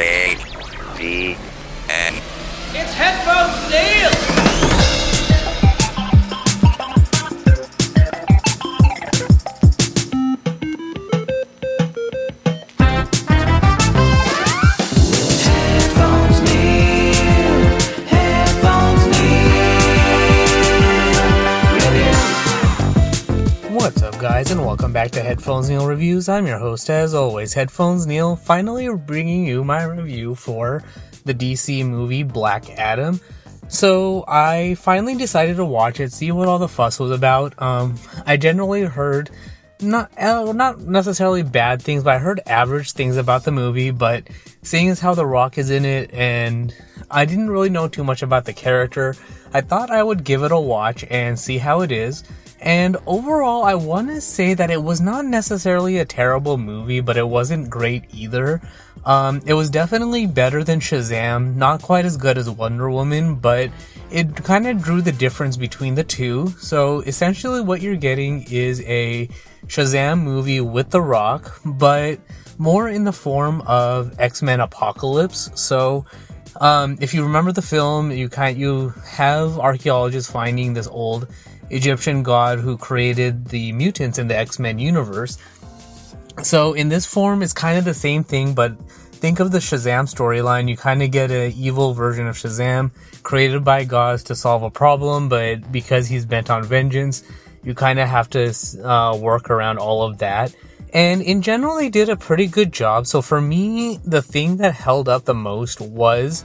A V N. It's Headphones Neil! And welcome back to Headphones Neil Reviews. I'm your host, as always, Headphones Neil, finally bringing you my review for the DC movie Black Adam. So, I finally decided to watch it, see what all the fuss was about. Um, I generally heard not uh, not necessarily bad things, but I heard average things about the movie. But seeing as how The Rock is in it, and I didn't really know too much about the character, I thought I would give it a watch and see how it is. And overall, I want to say that it was not necessarily a terrible movie, but it wasn't great either. Um, it was definitely better than Shazam, not quite as good as Wonder Woman, but it kind of drew the difference between the two. So essentially, what you're getting is a Shazam movie with The Rock, but more in the form of X Men Apocalypse. So um, if you remember the film, you kind you have archaeologists finding this old Egyptian god who created the mutants in the X Men universe. So in this form, it's kind of the same thing, but think of the Shazam storyline. You kind of get an evil version of Shazam created by gods to solve a problem, but because he's bent on vengeance, you kind of have to uh, work around all of that. And in general, they did a pretty good job. So for me, the thing that held up the most was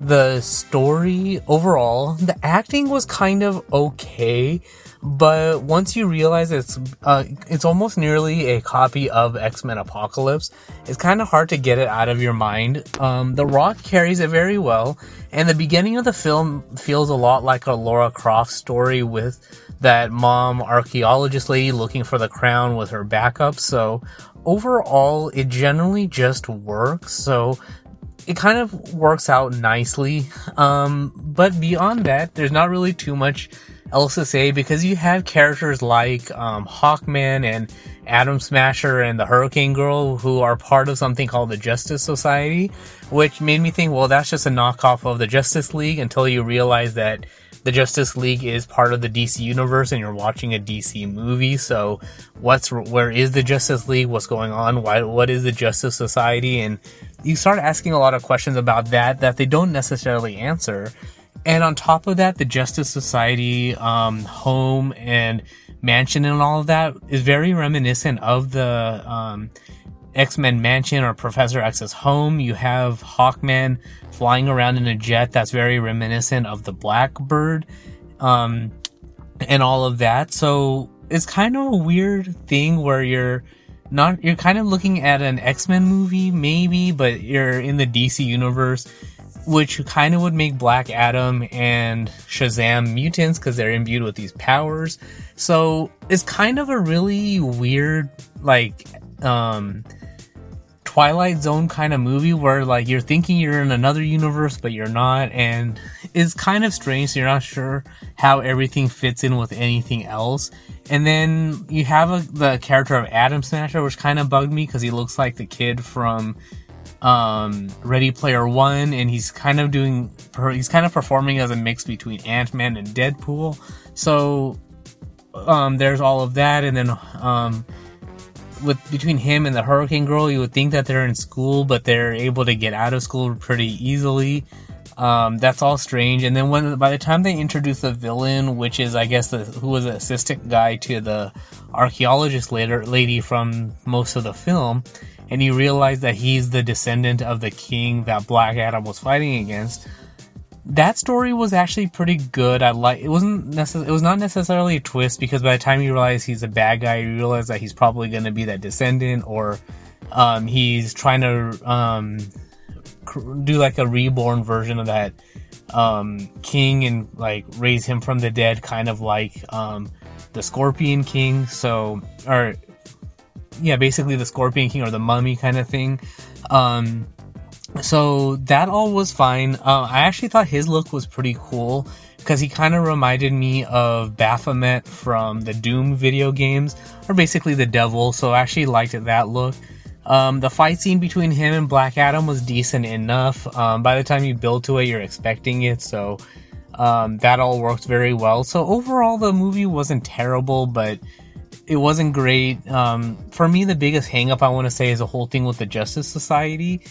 the story overall. The acting was kind of okay, but once you realize it's uh, it's almost nearly a copy of X Men Apocalypse, it's kind of hard to get it out of your mind. Um, the Rock carries it very well, and the beginning of the film feels a lot like a Laura Croft story with that mom archaeologist lady looking for the crown with her backup. So overall, it generally just works. So it kind of works out nicely. Um, but beyond that, there's not really too much else to say because you have characters like um, Hawkman and Atom Smasher and the Hurricane Girl who are part of something called the Justice Society, which made me think, well, that's just a knockoff of the Justice League until you realize that the Justice League is part of the DC universe and you're watching a DC movie. So what's, where is the Justice League? What's going on? Why, what is the Justice Society? And you start asking a lot of questions about that that they don't necessarily answer. And on top of that, the Justice Society, um, home and mansion and all of that is very reminiscent of the, um, X-Men mansion or Professor X's home. You have Hawkman flying around in a jet that's very reminiscent of the Blackbird, um, and all of that. So it's kind of a weird thing where you're not, you're kind of looking at an X-Men movie, maybe, but you're in the DC universe, which kind of would make Black Adam and Shazam mutants because they're imbued with these powers. So it's kind of a really weird, like, um, Twilight Zone kind of movie where like you're thinking you're in another universe but you're not and it's kind of strange so you're not sure how everything fits in with anything else and then you have a, the character of Atom Smasher which kind of bugged me because he looks like the kid from um, Ready Player One and he's kind of doing he's kind of performing as a mix between Ant-Man and Deadpool so um, there's all of that, and then um, with between him and the Hurricane Girl, you would think that they're in school, but they're able to get out of school pretty easily. Um, that's all strange. And then when by the time they introduce the villain, which is I guess the who was the assistant guy to the archaeologist later lady from most of the film, and you realize that he's the descendant of the king that Black Adam was fighting against. That story was actually pretty good. I like it wasn't necess- it was not necessarily a twist because by the time you realize he's a bad guy, you realize that he's probably going to be that descendant or um, he's trying to um, do like a reborn version of that um, king and like raise him from the dead, kind of like um, the Scorpion King. So, or yeah, basically the Scorpion King or the Mummy kind of thing. Um, so that all was fine. Uh, I actually thought his look was pretty cool because he kind of reminded me of Baphomet from the Doom video games, or basically the devil. So I actually liked that look. Um, the fight scene between him and Black Adam was decent enough. Um, by the time you build to it, you're expecting it, so um, that all worked very well. So overall, the movie wasn't terrible, but it wasn't great. Um, for me, the biggest hangup I want to say is the whole thing with the Justice Society.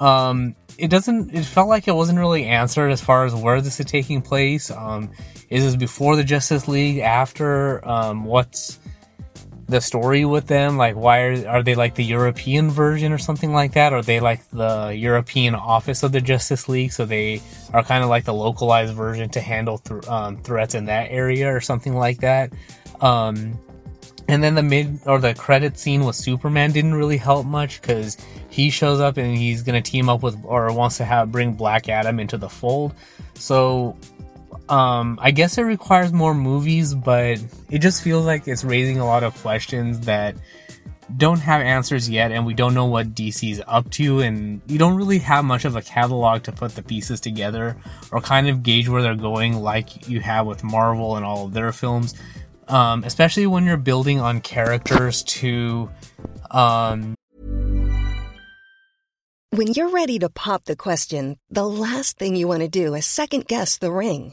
Um, it doesn't. It felt like it wasn't really answered as far as where this is taking place. Um, is this before the Justice League? After? what's the story with them? Like, why are, are they like the European version or something like that? Are they like the European office of the Justice League? So they are kind of like the localized version to handle th- um, threats in that area or something like that. Um, and then the mid or the credit scene with Superman didn't really help much because he shows up and he's gonna team up with or wants to have bring Black Adam into the fold. So um, I guess it requires more movies, but it just feels like it's raising a lot of questions that don't have answers yet, and we don't know what DC's up to, and you don't really have much of a catalog to put the pieces together or kind of gauge where they're going, like you have with Marvel and all of their films. Um, especially when you're building on characters to. Um... When you're ready to pop the question, the last thing you want to do is second guess the ring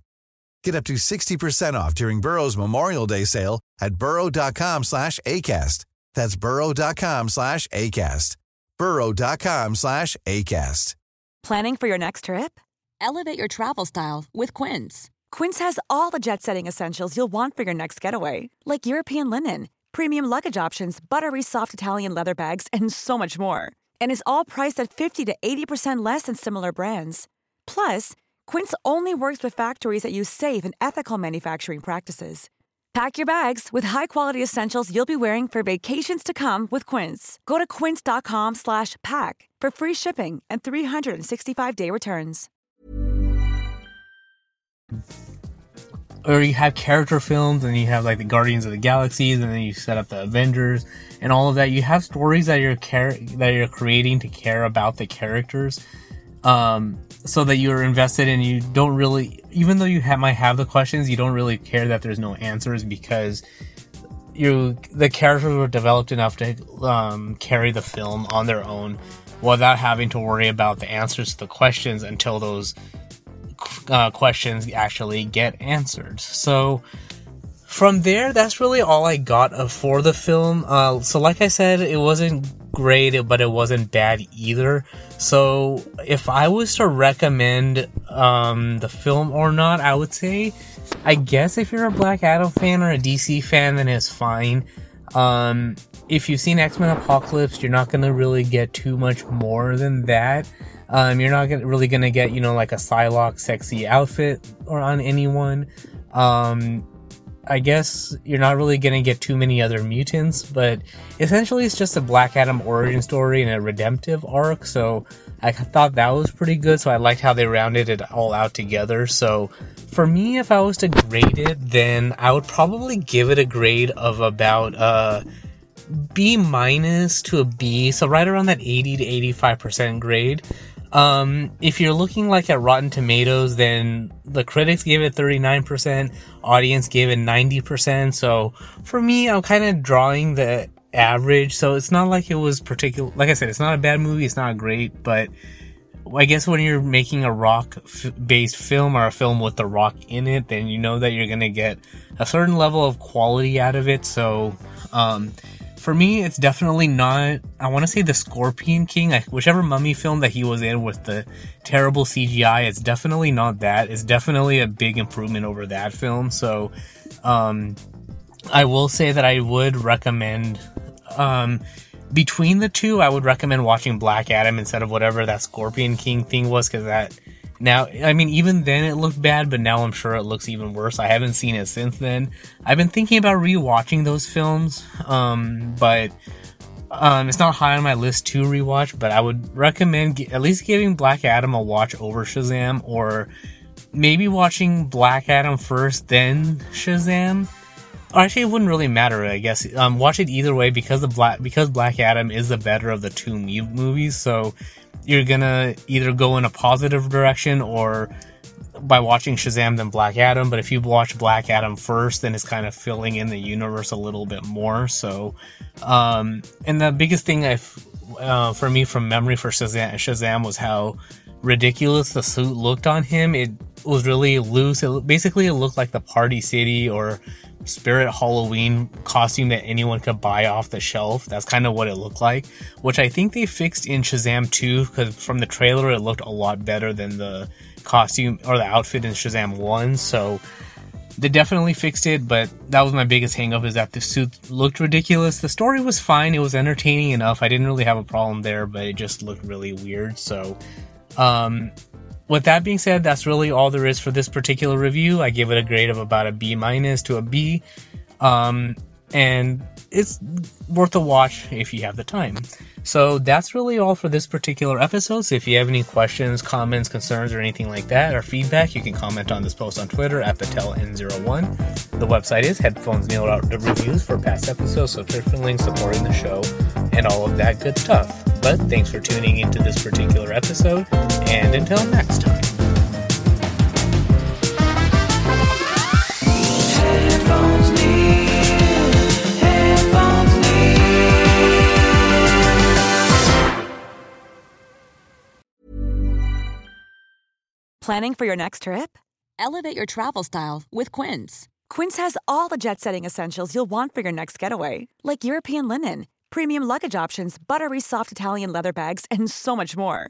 Get up to 60% off during Burrow's Memorial Day sale at burrow.com slash ACAST. That's burrow.com slash ACAST. burrow.com slash ACAST. Planning for your next trip? Elevate your travel style with Quince. Quince has all the jet-setting essentials you'll want for your next getaway, like European linen, premium luggage options, buttery soft Italian leather bags, and so much more. And is all priced at 50 to 80% less than similar brands. Plus, Quince only works with factories that use safe and ethical manufacturing practices. Pack your bags with high-quality essentials you'll be wearing for vacations to come with Quince. Go to quince.com/pack for free shipping and 365-day returns. Or you have character films, and you have like the Guardians of the Galaxies, and then you set up the Avengers and all of that. You have stories that you're care that you're creating to care about the characters um, so that you're invested and you don't really, even though you have, might have the questions, you don't really care that there's no answers because you the characters were developed enough to um, carry the film on their own without having to worry about the answers to the questions until those uh, questions actually get answered. So from there, that's really all I got uh, for the film. Uh, so, like I said, it wasn't great, but it wasn't bad either. So, if I was to recommend um, the film or not, I would say, I guess if you're a Black Adam fan or a DC fan, then it's fine. Um, if you've seen X Men Apocalypse, you're not gonna really get too much more than that. Um, you're not gonna, really gonna get, you know, like a Psylocke sexy outfit or on anyone. Um, I guess you're not really gonna get too many other mutants, but essentially it's just a Black Adam origin story and a redemptive arc. So I thought that was pretty good. So I liked how they rounded it all out together. So for me, if I was to grade it, then I would probably give it a grade of about uh B minus to a B, so right around that 80 to 85% grade. Um, if you're looking like at Rotten Tomatoes, then the critics gave it 39%, audience gave it 90%. So for me, I'm kind of drawing the average. So it's not like it was particular. Like I said, it's not a bad movie. It's not great, but I guess when you're making a rock f- based film or a film with the rock in it, then you know that you're going to get a certain level of quality out of it. So, um, for me, it's definitely not. I want to say the Scorpion King, whichever mummy film that he was in with the terrible CGI. It's definitely not that. It's definitely a big improvement over that film. So, um, I will say that I would recommend. Um, between the two, I would recommend watching Black Adam instead of whatever that Scorpion King thing was, because that now, I mean, even then it looked bad, but now I'm sure it looks even worse. I haven't seen it since then. I've been thinking about rewatching those films, um, but um, it's not high on my list to rewatch. But I would recommend at least giving Black Adam a watch over Shazam, or maybe watching Black Adam first, then Shazam. Or actually, it wouldn't really matter. I guess um, watch it either way because the black because Black Adam is the better of the two movies. So you're gonna either go in a positive direction or by watching Shazam than Black Adam. But if you watch Black Adam first, then it's kind of filling in the universe a little bit more. So, um, and the biggest thing I, uh, for me from memory for Shazam, Shazam was how ridiculous the suit looked on him. It was really loose. It basically it looked like the Party City or Spirit Halloween costume that anyone could buy off the shelf. That's kind of what it looked like, which I think they fixed in Shazam 2 because from the trailer it looked a lot better than the costume or the outfit in Shazam 1. So they definitely fixed it, but that was my biggest hangup is that the suit looked ridiculous. The story was fine, it was entertaining enough. I didn't really have a problem there, but it just looked really weird. So um with that being said, that's really all there is for this particular review. I give it a grade of about a B minus to a B. Um, and it's worth a watch if you have the time. So that's really all for this particular episode. So if you have any questions, comments, concerns, or anything like that, or feedback, you can comment on this post on Twitter at PatelN01. The website is headphonesneil.reviews for past episodes, subscription links, supporting the show, and all of that good stuff. But thanks for tuning into this particular episode, and until next time. Planning for your next trip? Elevate your travel style with Quince. Quince has all the jet setting essentials you'll want for your next getaway, like European linen premium luggage options, buttery soft Italian leather bags, and so much more.